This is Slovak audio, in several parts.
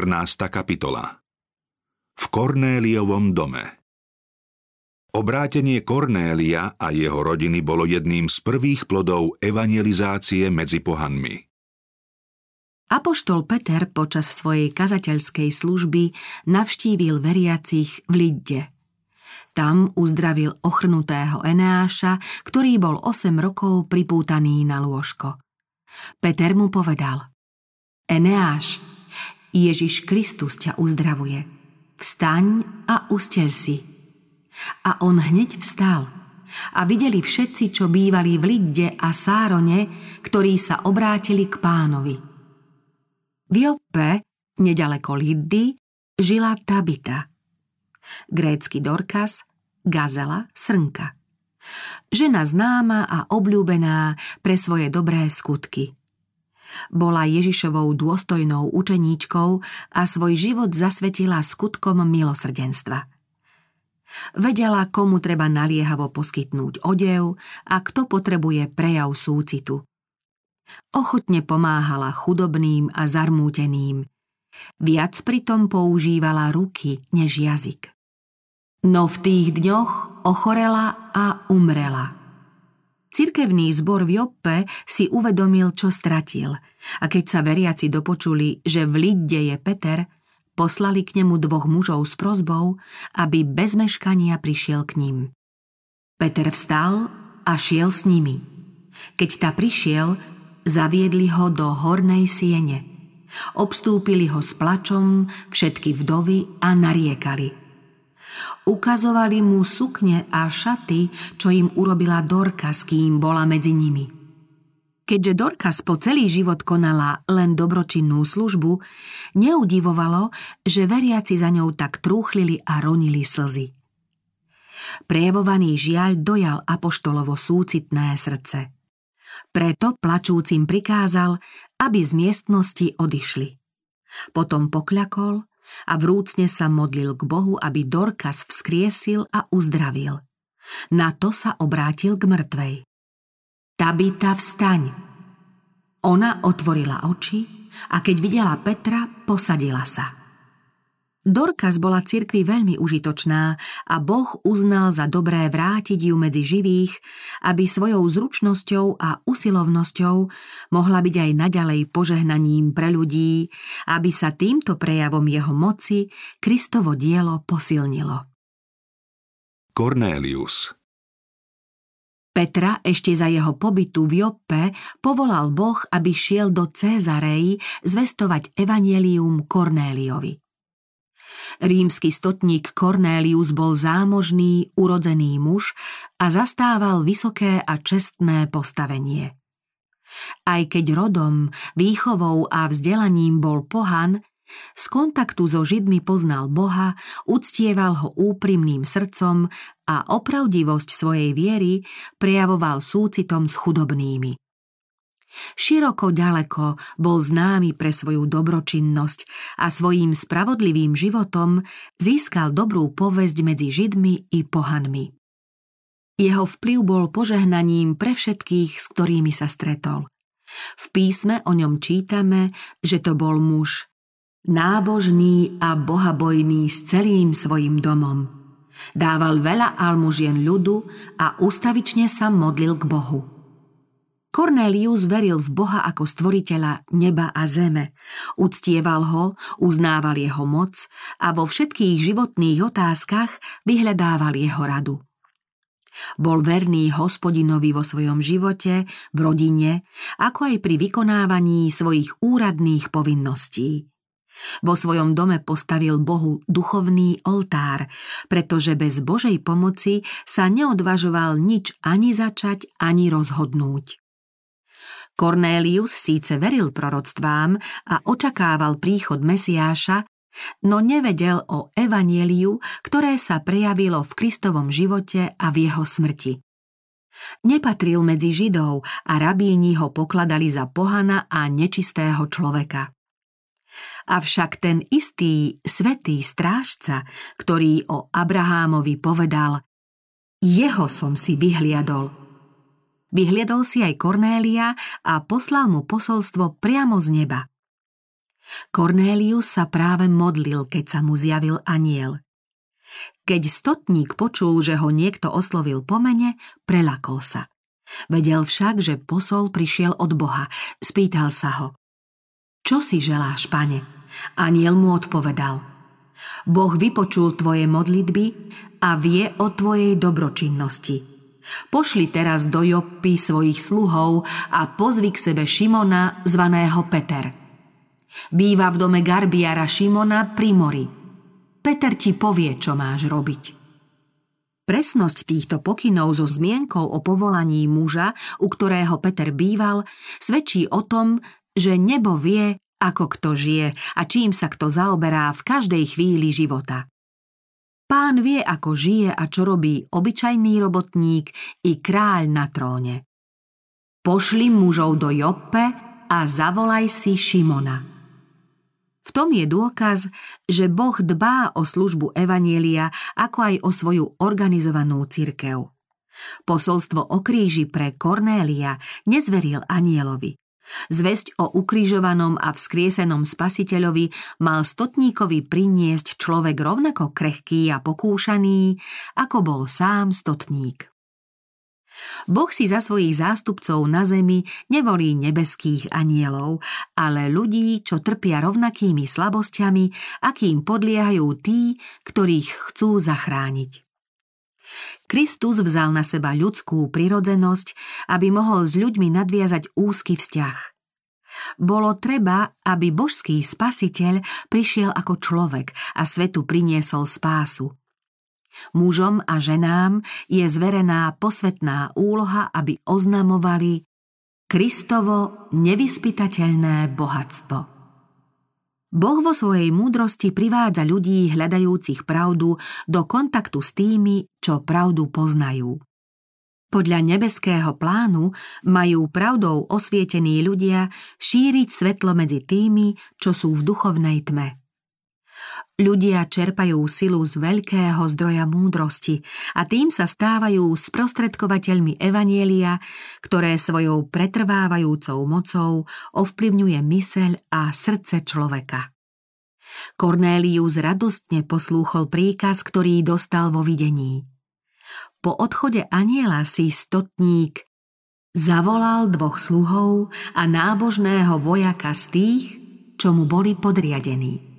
14. kapitola V Kornéliovom dome Obrátenie Kornélia a jeho rodiny bolo jedným z prvých plodov evangelizácie medzi pohanmi. Apoštol Peter počas svojej kazateľskej služby navštívil veriacich v Lidde. Tam uzdravil ochrnutého Eneáša, ktorý bol 8 rokov pripútaný na lôžko. Peter mu povedal Eneáš, Ježiš Kristus ťa uzdravuje. Vstaň a ustel si. A on hneď vstal. A videli všetci, čo bývali v Lidde a Sárone, ktorí sa obrátili k pánovi. V Joppe, nedaleko Liddy, žila Tabita. Grécky Dorkas, Gazela, Srnka. Žena známa a obľúbená pre svoje dobré skutky – bola Ježišovou dôstojnou učeníčkou a svoj život zasvetila skutkom milosrdenstva. Vedela, komu treba naliehavo poskytnúť odev a kto potrebuje prejav súcitu. Ochotne pomáhala chudobným a zarmúteným. Viac pritom používala ruky než jazyk. No v tých dňoch ochorela a umrela – Cirkevný zbor v Joppe si uvedomil, čo stratil a keď sa veriaci dopočuli, že v Lidde je Peter, poslali k nemu dvoch mužov s prozbou, aby bez meškania prišiel k ním. Peter vstal a šiel s nimi. Keď ta prišiel, zaviedli ho do hornej siene. Obstúpili ho s plačom všetky vdovy a nariekali – Ukazovali mu sukne a šaty, čo im urobila Dorka, s kým bola medzi nimi. Keďže Dorkas po celý život konala len dobročinnú službu, neudivovalo, že veriaci za ňou tak trúchlili a ronili slzy. Prejavovaný žiaľ dojal apoštolovo súcitné srdce. Preto plačúcim prikázal, aby z miestnosti odišli. Potom pokľakol a vrúcne sa modlil k Bohu, aby Dorkas vzkriesil a uzdravil. Na to sa obrátil k mŕtvej. Tabita, vstaň! Ona otvorila oči a keď videla Petra, posadila sa. Dorkas bola cirkvi veľmi užitočná a Boh uznal za dobré vrátiť ju medzi živých, aby svojou zručnosťou a usilovnosťou mohla byť aj naďalej požehnaním pre ľudí, aby sa týmto prejavom jeho moci Kristovo dielo posilnilo. Cornelius Petra ešte za jeho pobytu v Joppe povolal Boh, aby šiel do Cézarei zvestovať evanielium Kornéliovi. Rímsky stotník Cornelius bol zámožný, urodzený muž a zastával vysoké a čestné postavenie. Aj keď rodom, výchovou a vzdelaním bol pohan, z kontaktu so Židmi poznal Boha, uctieval ho úprimným srdcom a opravdivosť svojej viery prejavoval súcitom s chudobnými. Široko ďaleko bol známy pre svoju dobročinnosť a svojím spravodlivým životom získal dobrú povesť medzi Židmi i pohanmi. Jeho vplyv bol požehnaním pre všetkých, s ktorými sa stretol. V písme o ňom čítame, že to bol muž nábožný a bohabojný s celým svojim domom. Dával veľa almužien ľudu a ustavične sa modlil k Bohu. Cornelius veril v Boha ako stvoriteľa neba a zeme. Uctieval ho, uznával jeho moc a vo všetkých životných otázkach vyhľadával jeho radu. Bol verný hospodinovi vo svojom živote, v rodine, ako aj pri vykonávaní svojich úradných povinností. Vo svojom dome postavil Bohu duchovný oltár, pretože bez Božej pomoci sa neodvažoval nič ani začať, ani rozhodnúť. Cornélius síce veril proroctvám a očakával príchod Mesiáša, no nevedel o evanieliu, ktoré sa prejavilo v Kristovom živote a v jeho smrti. Nepatril medzi Židov a rabíni ho pokladali za pohana a nečistého človeka. Avšak ten istý svetý strážca, ktorý o Abrahámovi povedal Jeho som si vyhliadol – Vyhliadol si aj Kornélia a poslal mu posolstvo priamo z neba. Kornélius sa práve modlil, keď sa mu zjavil aniel. Keď stotník počul, že ho niekto oslovil po mene, prelakol sa. Vedel však, že posol prišiel od Boha. Spýtal sa ho. Čo si želáš, pane? Aniel mu odpovedal. Boh vypočul tvoje modlitby a vie o tvojej dobročinnosti. Pošli teraz do Joppy svojich sluhov a pozvi k sebe Šimona, zvaného Peter. Býva v dome Garbiara Šimona pri mori – Peter ti povie, čo máš robiť. Presnosť týchto pokynov so zmienkou o povolaní muža, u ktorého Peter býval, svedčí o tom, že nebo vie, ako kto žije a čím sa kto zaoberá v každej chvíli života. Pán vie, ako žije a čo robí obyčajný robotník i kráľ na tróne. Pošli mužov do Joppe a zavolaj si Šimona. V tom je dôkaz, že Boh dbá o službu Evanielia ako aj o svoju organizovanú cirkev. Posolstvo o kríži pre Kornélia nezveril anielovi. Zväzť o ukrižovanom a vzkriesenom spasiteľovi mal stotníkovi priniesť človek rovnako krehký a pokúšaný, ako bol sám stotník. Boh si za svojich zástupcov na zemi nevolí nebeských anielov, ale ľudí, čo trpia rovnakými slabosťami, akým podliehajú tí, ktorých chcú zachrániť. Kristus vzal na seba ľudskú prirodzenosť, aby mohol s ľuďmi nadviazať úzky vzťah. Bolo treba, aby božský spasiteľ prišiel ako človek a svetu priniesol spásu – Mužom a ženám je zverená posvetná úloha, aby oznamovali Kristovo nevyspytateľné bohatstvo. Boh vo svojej múdrosti privádza ľudí hľadajúcich pravdu do kontaktu s tými, čo pravdu poznajú. Podľa nebeského plánu majú pravdou osvietení ľudia šíriť svetlo medzi tými, čo sú v duchovnej tme. Ľudia čerpajú silu z veľkého zdroja múdrosti a tým sa stávajú sprostredkovateľmi Evanielia, ktoré svojou pretrvávajúcou mocou ovplyvňuje myseľ a srdce človeka. Kornélius radostne poslúchol príkaz, ktorý dostal vo videní. Po odchode aniela si stotník zavolal dvoch sluhov a nábožného vojaka z tých, čo mu boli podriadení.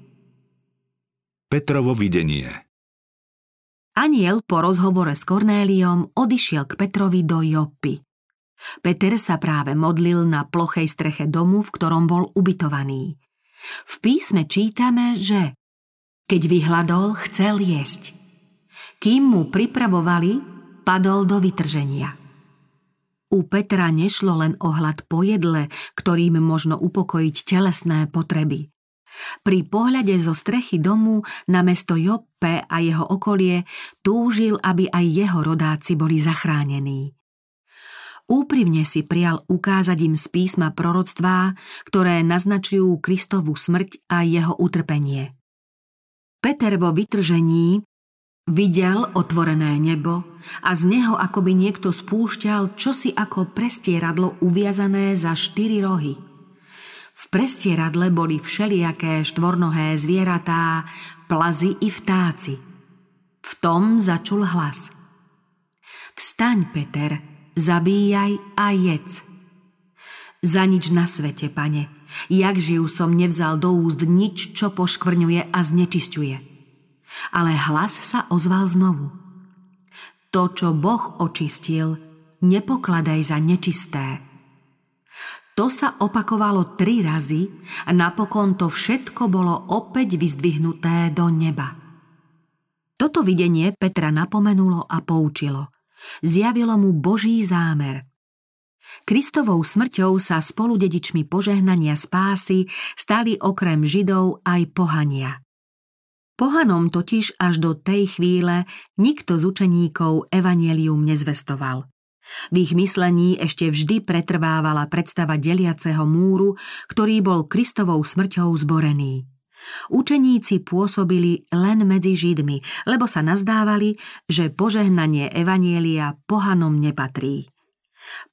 Petrovo videnie Aniel po rozhovore s Kornéliom odišiel k Petrovi do Joppy. Peter sa práve modlil na plochej streche domu, v ktorom bol ubytovaný. V písme čítame, že keď vyhľadol, chcel jesť. Kým mu pripravovali, padol do vytrženia. U Petra nešlo len o hlad po jedle, ktorým možno upokojiť telesné potreby. Pri pohľade zo strechy domu na mesto Joppe a jeho okolie túžil, aby aj jeho rodáci boli zachránení. Úprimne si prial ukázať im z písma proroctvá, ktoré naznačujú Kristovú smrť a jeho utrpenie. Peter vo vytržení videl otvorené nebo a z neho akoby niekto spúšťal čosi ako prestieradlo uviazané za štyri rohy – v prestieradle boli všelijaké štvornohé zvieratá, plazy i vtáci. V tom začul hlas. Vstaň, Peter, zabíjaj a jedz. Za nič na svete, pane, jak žijú som nevzal do úst nič, čo poškvrňuje a znečisťuje. Ale hlas sa ozval znovu. To, čo Boh očistil, nepokladaj za nečisté. To sa opakovalo tri razy a napokon to všetko bolo opäť vyzdvihnuté do neba. Toto videnie Petra napomenulo a poučilo. Zjavilo mu Boží zámer. Kristovou smrťou sa spolu dedičmi požehnania spásy stali okrem Židov aj pohania. Pohanom totiž až do tej chvíle nikto z učeníkov evanelium nezvestoval. V ich myslení ešte vždy pretrvávala predstava deliaceho múru, ktorý bol Kristovou smrťou zborený. Učeníci pôsobili len medzi Židmi, lebo sa nazdávali, že požehnanie Evanielia pohanom nepatrí.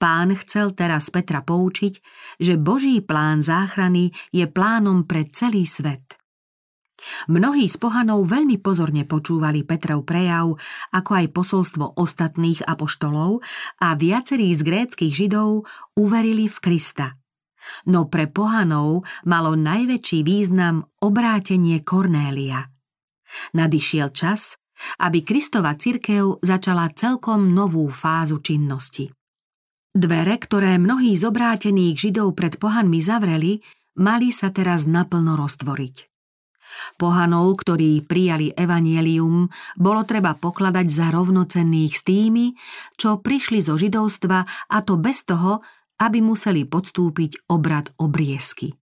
Pán chcel teraz Petra poučiť, že Boží plán záchrany je plánom pre celý svet. Mnohí z pohanov veľmi pozorne počúvali Petrov prejav, ako aj posolstvo ostatných apoštolov a viacerí z gréckých židov uverili v Krista. No pre pohanov malo najväčší význam obrátenie Kornélia. Nadišiel čas, aby Kristova cirkev začala celkom novú fázu činnosti. Dvere, ktoré mnohí z obrátených židov pred pohanmi zavreli, mali sa teraz naplno roztvoriť. Pohanov, ktorí prijali evanielium, bolo treba pokladať za rovnocenných s tými, čo prišli zo židovstva a to bez toho, aby museli podstúpiť obrad obriezky.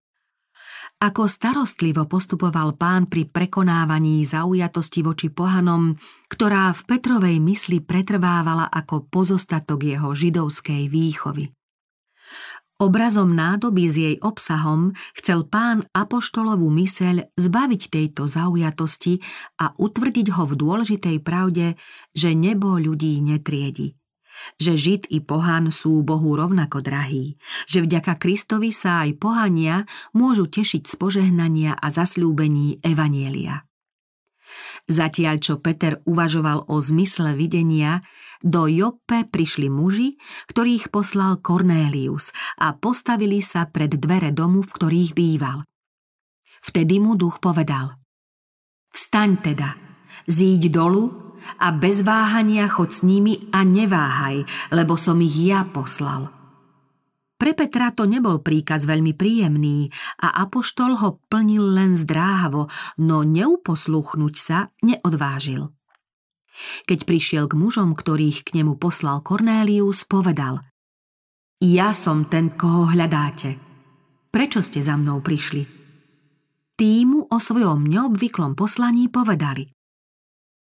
Ako starostlivo postupoval pán pri prekonávaní zaujatosti voči pohanom, ktorá v Petrovej mysli pretrvávala ako pozostatok jeho židovskej výchovy. Obrazom nádoby s jej obsahom chcel pán apoštolovú myseľ zbaviť tejto zaujatosti a utvrdiť ho v dôležitej pravde, že nebo ľudí netriedi že Žid i pohan sú Bohu rovnako drahí, že vďaka Kristovi sa aj pohania môžu tešiť z požehnania a zasľúbení Evanielia. Zatiaľ, čo Peter uvažoval o zmysle videnia, do Joppe prišli muži, ktorých poslal Cornélius a postavili sa pred dvere domu, v ktorých býval. Vtedy mu duch povedal Vstaň teda, zíď dolu a bez váhania chod s nimi a neváhaj, lebo som ich ja poslal. Pre Petra to nebol príkaz veľmi príjemný a apoštol ho plnil len zdráhavo, no neuposluchnúť sa neodvážil. Keď prišiel k mužom, ktorých k nemu poslal Kornélius, povedal Ja som ten, koho hľadáte. Prečo ste za mnou prišli? Týmu o svojom neobvyklom poslaní povedali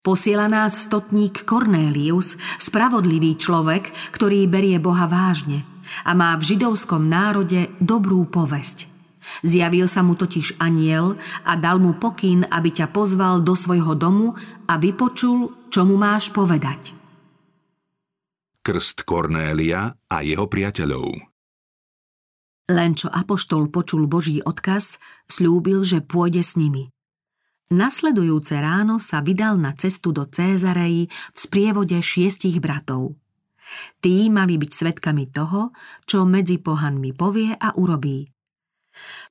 Posiela nás stotník Cornélius, spravodlivý človek, ktorý berie Boha vážne a má v židovskom národe dobrú povesť. Zjavil sa mu totiž aniel a dal mu pokyn, aby ťa pozval do svojho domu a vypočul, čo mu máš povedať. Krst Kornélia a jeho priateľov Len čo Apoštol počul Boží odkaz, slúbil, že pôjde s nimi. Nasledujúce ráno sa vydal na cestu do Cézarei v sprievode šiestich bratov. Tí mali byť svetkami toho, čo medzi pohanmi povie a urobí.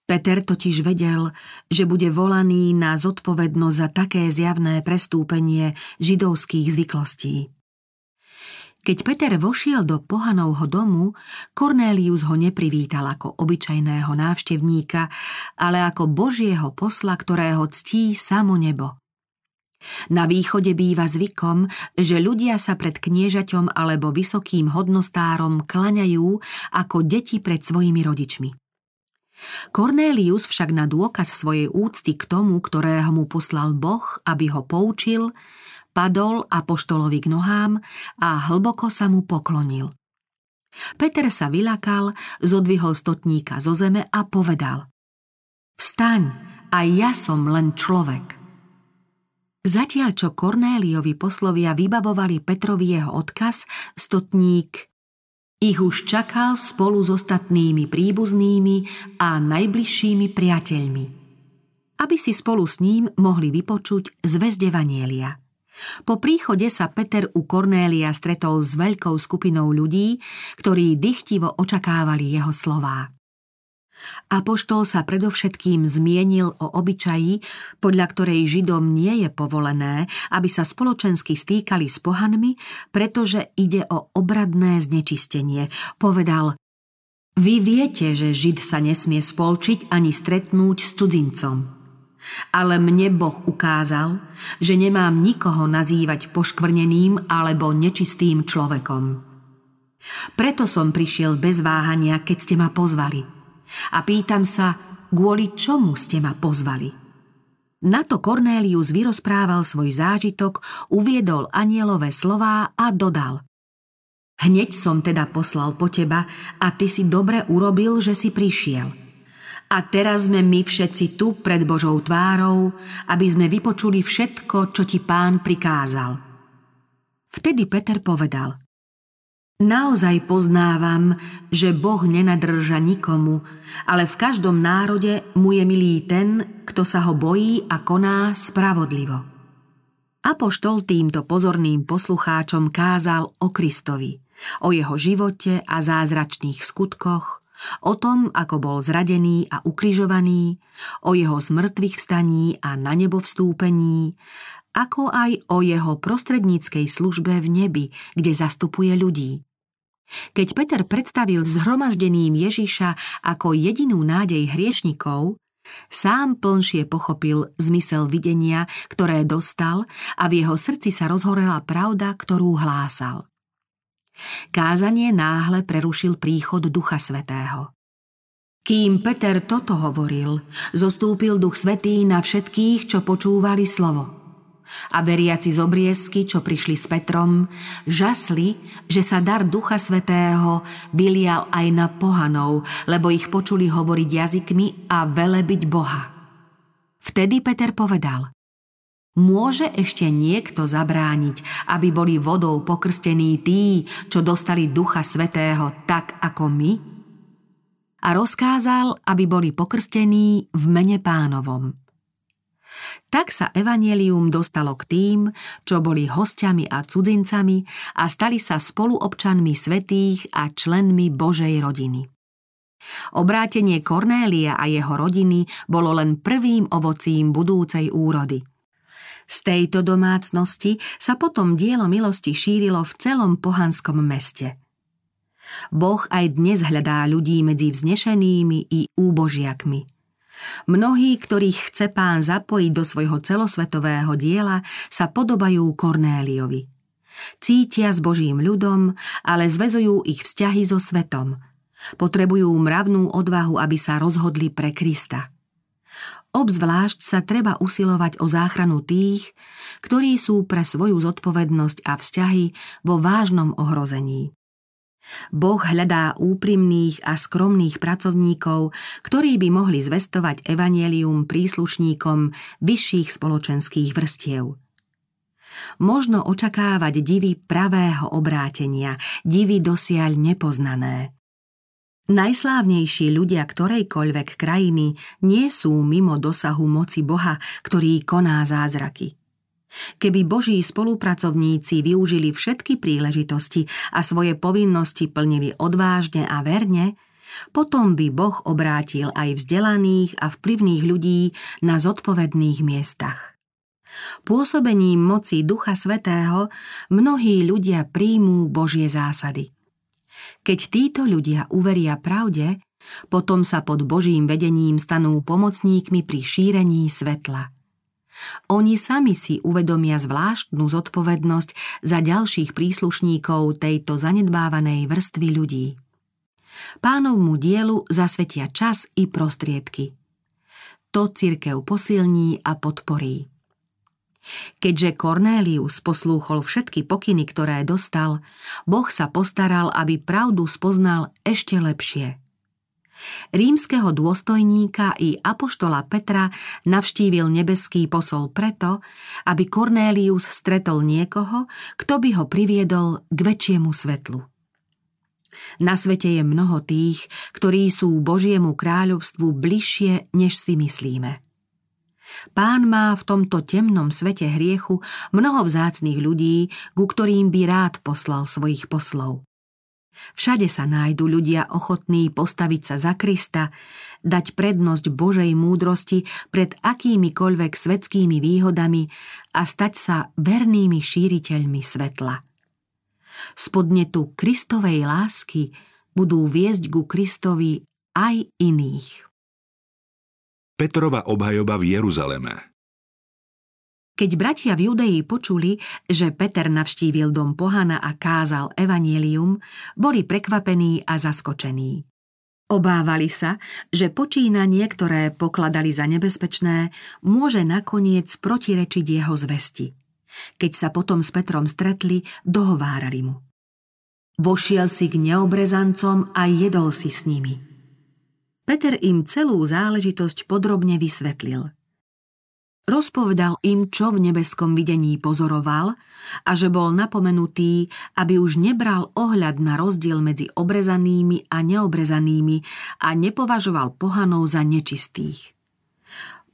Peter totiž vedel, že bude volaný na zodpovednosť za také zjavné prestúpenie židovských zvyklostí. Keď Peter vošiel do pohanovho domu, Cornélius ho neprivítal ako obyčajného návštevníka, ale ako Božieho posla, ktorého ctí samo nebo. Na východe býva zvykom, že ľudia sa pred kniežaťom alebo vysokým hodnostárom klaňajú ako deti pred svojimi rodičmi. Cornélius však na dôkaz svojej úcty k tomu, ktorého mu poslal Boh, aby ho poučil, padol apoštolovi k nohám a hlboko sa mu poklonil. Peter sa vylakal, zodvihol stotníka zo zeme a povedal Vstaň, aj ja som len človek. Zatiaľ, čo Kornéliovi poslovia vybavovali Petrovi jeho odkaz, stotník ich už čakal spolu s ostatnými príbuznými a najbližšími priateľmi, aby si spolu s ním mohli vypočuť Vanielia. Po príchode sa Peter u Kornélia stretol s veľkou skupinou ľudí, ktorí dychtivo očakávali jeho slová. Apoštol sa predovšetkým zmienil o obyčaji, podľa ktorej Židom nie je povolené, aby sa spoločensky stýkali s pohanmi, pretože ide o obradné znečistenie. Povedal, vy viete, že Žid sa nesmie spolčiť ani stretnúť s cudzincom. Ale mne Boh ukázal, že nemám nikoho nazývať poškvrneným alebo nečistým človekom. Preto som prišiel bez váhania, keď ste ma pozvali. A pýtam sa, kvôli čomu ste ma pozvali? Na to Cornélius vyrozprával svoj zážitok, uviedol anielové slová a dodal. Hneď som teda poslal po teba a ty si dobre urobil, že si prišiel – a teraz sme my všetci tu pred Božou tvárou, aby sme vypočuli všetko, čo ti pán prikázal. Vtedy Peter povedal Naozaj poznávam, že Boh nenadrža nikomu, ale v každom národe mu je milý ten, kto sa ho bojí a koná spravodlivo. Apoštol týmto pozorným poslucháčom kázal o Kristovi, o jeho živote a zázračných skutkoch, o tom, ako bol zradený a ukrižovaný, o jeho zmrtvých vstaní a na nebo vstúpení, ako aj o jeho prostredníckej službe v nebi, kde zastupuje ľudí. Keď Peter predstavil zhromaždeným Ježiša ako jedinú nádej hriešnikov, sám plnšie pochopil zmysel videnia, ktoré dostal a v jeho srdci sa rozhorela pravda, ktorú hlásal. Kázanie náhle prerušil príchod Ducha Svetého. Kým Peter toto hovoril, zostúpil Duch Svetý na všetkých, čo počúvali slovo – a veriaci z obriezky, čo prišli s Petrom, žasli, že sa dar Ducha Svetého vylial aj na pohanov, lebo ich počuli hovoriť jazykmi a velebiť Boha. Vtedy Peter povedal, Môže ešte niekto zabrániť, aby boli vodou pokrstení tí, čo dostali Ducha Svetého tak ako my? A rozkázal, aby boli pokrstení v mene pánovom. Tak sa evanelium dostalo k tým, čo boli hostiami a cudzincami a stali sa spoluobčanmi svetých a členmi Božej rodiny. Obrátenie Kornélia a jeho rodiny bolo len prvým ovocím budúcej úrody. Z tejto domácnosti sa potom dielo milosti šírilo v celom pohanskom meste. Boh aj dnes hľadá ľudí medzi vznešenými i úbožiakmi – Mnohí, ktorých chce pán zapojiť do svojho celosvetového diela, sa podobajú Kornéliovi. Cítia s Božím ľudom, ale zvezujú ich vzťahy so svetom. Potrebujú mravnú odvahu, aby sa rozhodli pre Krista. Obzvlášť sa treba usilovať o záchranu tých, ktorí sú pre svoju zodpovednosť a vzťahy vo vážnom ohrození. Boh hľadá úprimných a skromných pracovníkov, ktorí by mohli zvestovať evanielium príslušníkom vyšších spoločenských vrstiev. Možno očakávať divy pravého obrátenia, divy dosiaľ nepoznané. Najslávnejší ľudia ktorejkoľvek krajiny nie sú mimo dosahu moci Boha, ktorý koná zázraky – Keby Boží spolupracovníci využili všetky príležitosti a svoje povinnosti plnili odvážne a verne, potom by Boh obrátil aj vzdelaných a vplyvných ľudí na zodpovedných miestach. Pôsobením moci Ducha Svetého mnohí ľudia príjmú Božie zásady. Keď títo ľudia uveria pravde, potom sa pod Božím vedením stanú pomocníkmi pri šírení svetla – oni sami si uvedomia zvláštnu zodpovednosť za ďalších príslušníkov tejto zanedbávanej vrstvy ľudí. Pánovmu dielu zasvetia čas i prostriedky. To cirkev posilní a podporí. Keďže Cornélius poslúchol všetky pokyny, ktoré dostal, Boh sa postaral, aby pravdu spoznal ešte lepšie – Rímskeho dôstojníka i apoštola Petra navštívil nebeský posol preto, aby Cornélius stretol niekoho, kto by ho priviedol k väčšiemu svetlu. Na svete je mnoho tých, ktorí sú Božiemu kráľovstvu bližšie, než si myslíme. Pán má v tomto temnom svete hriechu mnoho vzácných ľudí, ku ktorým by rád poslal svojich poslov. Všade sa nájdu ľudia ochotní postaviť sa za Krista, dať prednosť Božej múdrosti pred akýmikoľvek svetskými výhodami a stať sa vernými šíriteľmi svetla. Spodnetu Kristovej lásky budú viesť ku Kristovi aj iných. Petrova obhajoba v Jeruzaleme keď bratia v Judei počuli, že Peter navštívil dom pohana a kázal evanielium, boli prekvapení a zaskočení. Obávali sa, že počínanie, ktoré pokladali za nebezpečné, môže nakoniec protirečiť jeho zvesti. Keď sa potom s Petrom stretli, dohovárali mu. Vošiel si k neobrezancom a jedol si s nimi. Peter im celú záležitosť podrobne vysvetlil – Rozpovedal im, čo v nebeskom videní pozoroval a že bol napomenutý, aby už nebral ohľad na rozdiel medzi obrezanými a neobrezanými a nepovažoval pohanov za nečistých.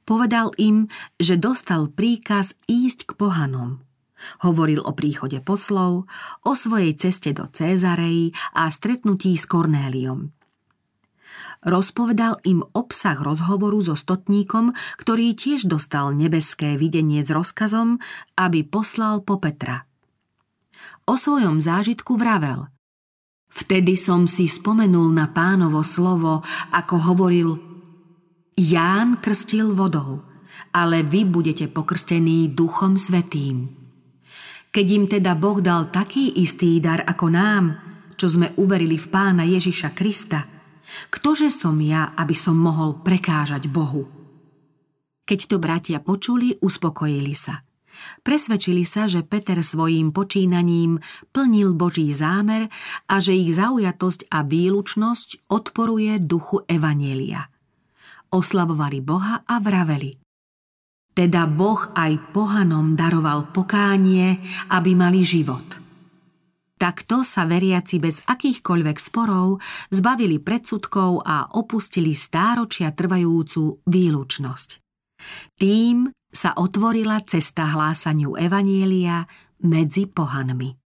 Povedal im, že dostal príkaz ísť k pohanom. Hovoril o príchode poslov, o svojej ceste do Cézarei a stretnutí s Kornéliom – Rozpovedal im obsah rozhovoru so stotníkom, ktorý tiež dostal nebeské videnie s rozkazom, aby poslal po Petra. O svojom zážitku vravel. Vtedy som si spomenul na pánovo slovo, ako hovoril Ján krstil vodou, ale vy budete pokrstení duchom svetým. Keď im teda Boh dal taký istý dar ako nám, čo sme uverili v pána Ježiša Krista – Ktože som ja, aby som mohol prekážať Bohu? Keď to bratia počuli, uspokojili sa. Presvedčili sa, že Peter svojím počínaním plnil Boží zámer a že ich zaujatosť a výlučnosť odporuje duchu Evanielia. Oslavovali Boha a vraveli. Teda Boh aj pohanom daroval pokánie, aby mali život – Takto sa veriaci bez akýchkoľvek sporov zbavili predsudkov a opustili stáročia trvajúcu výlučnosť. Tým sa otvorila cesta hlásaniu Evanielia medzi pohanmi.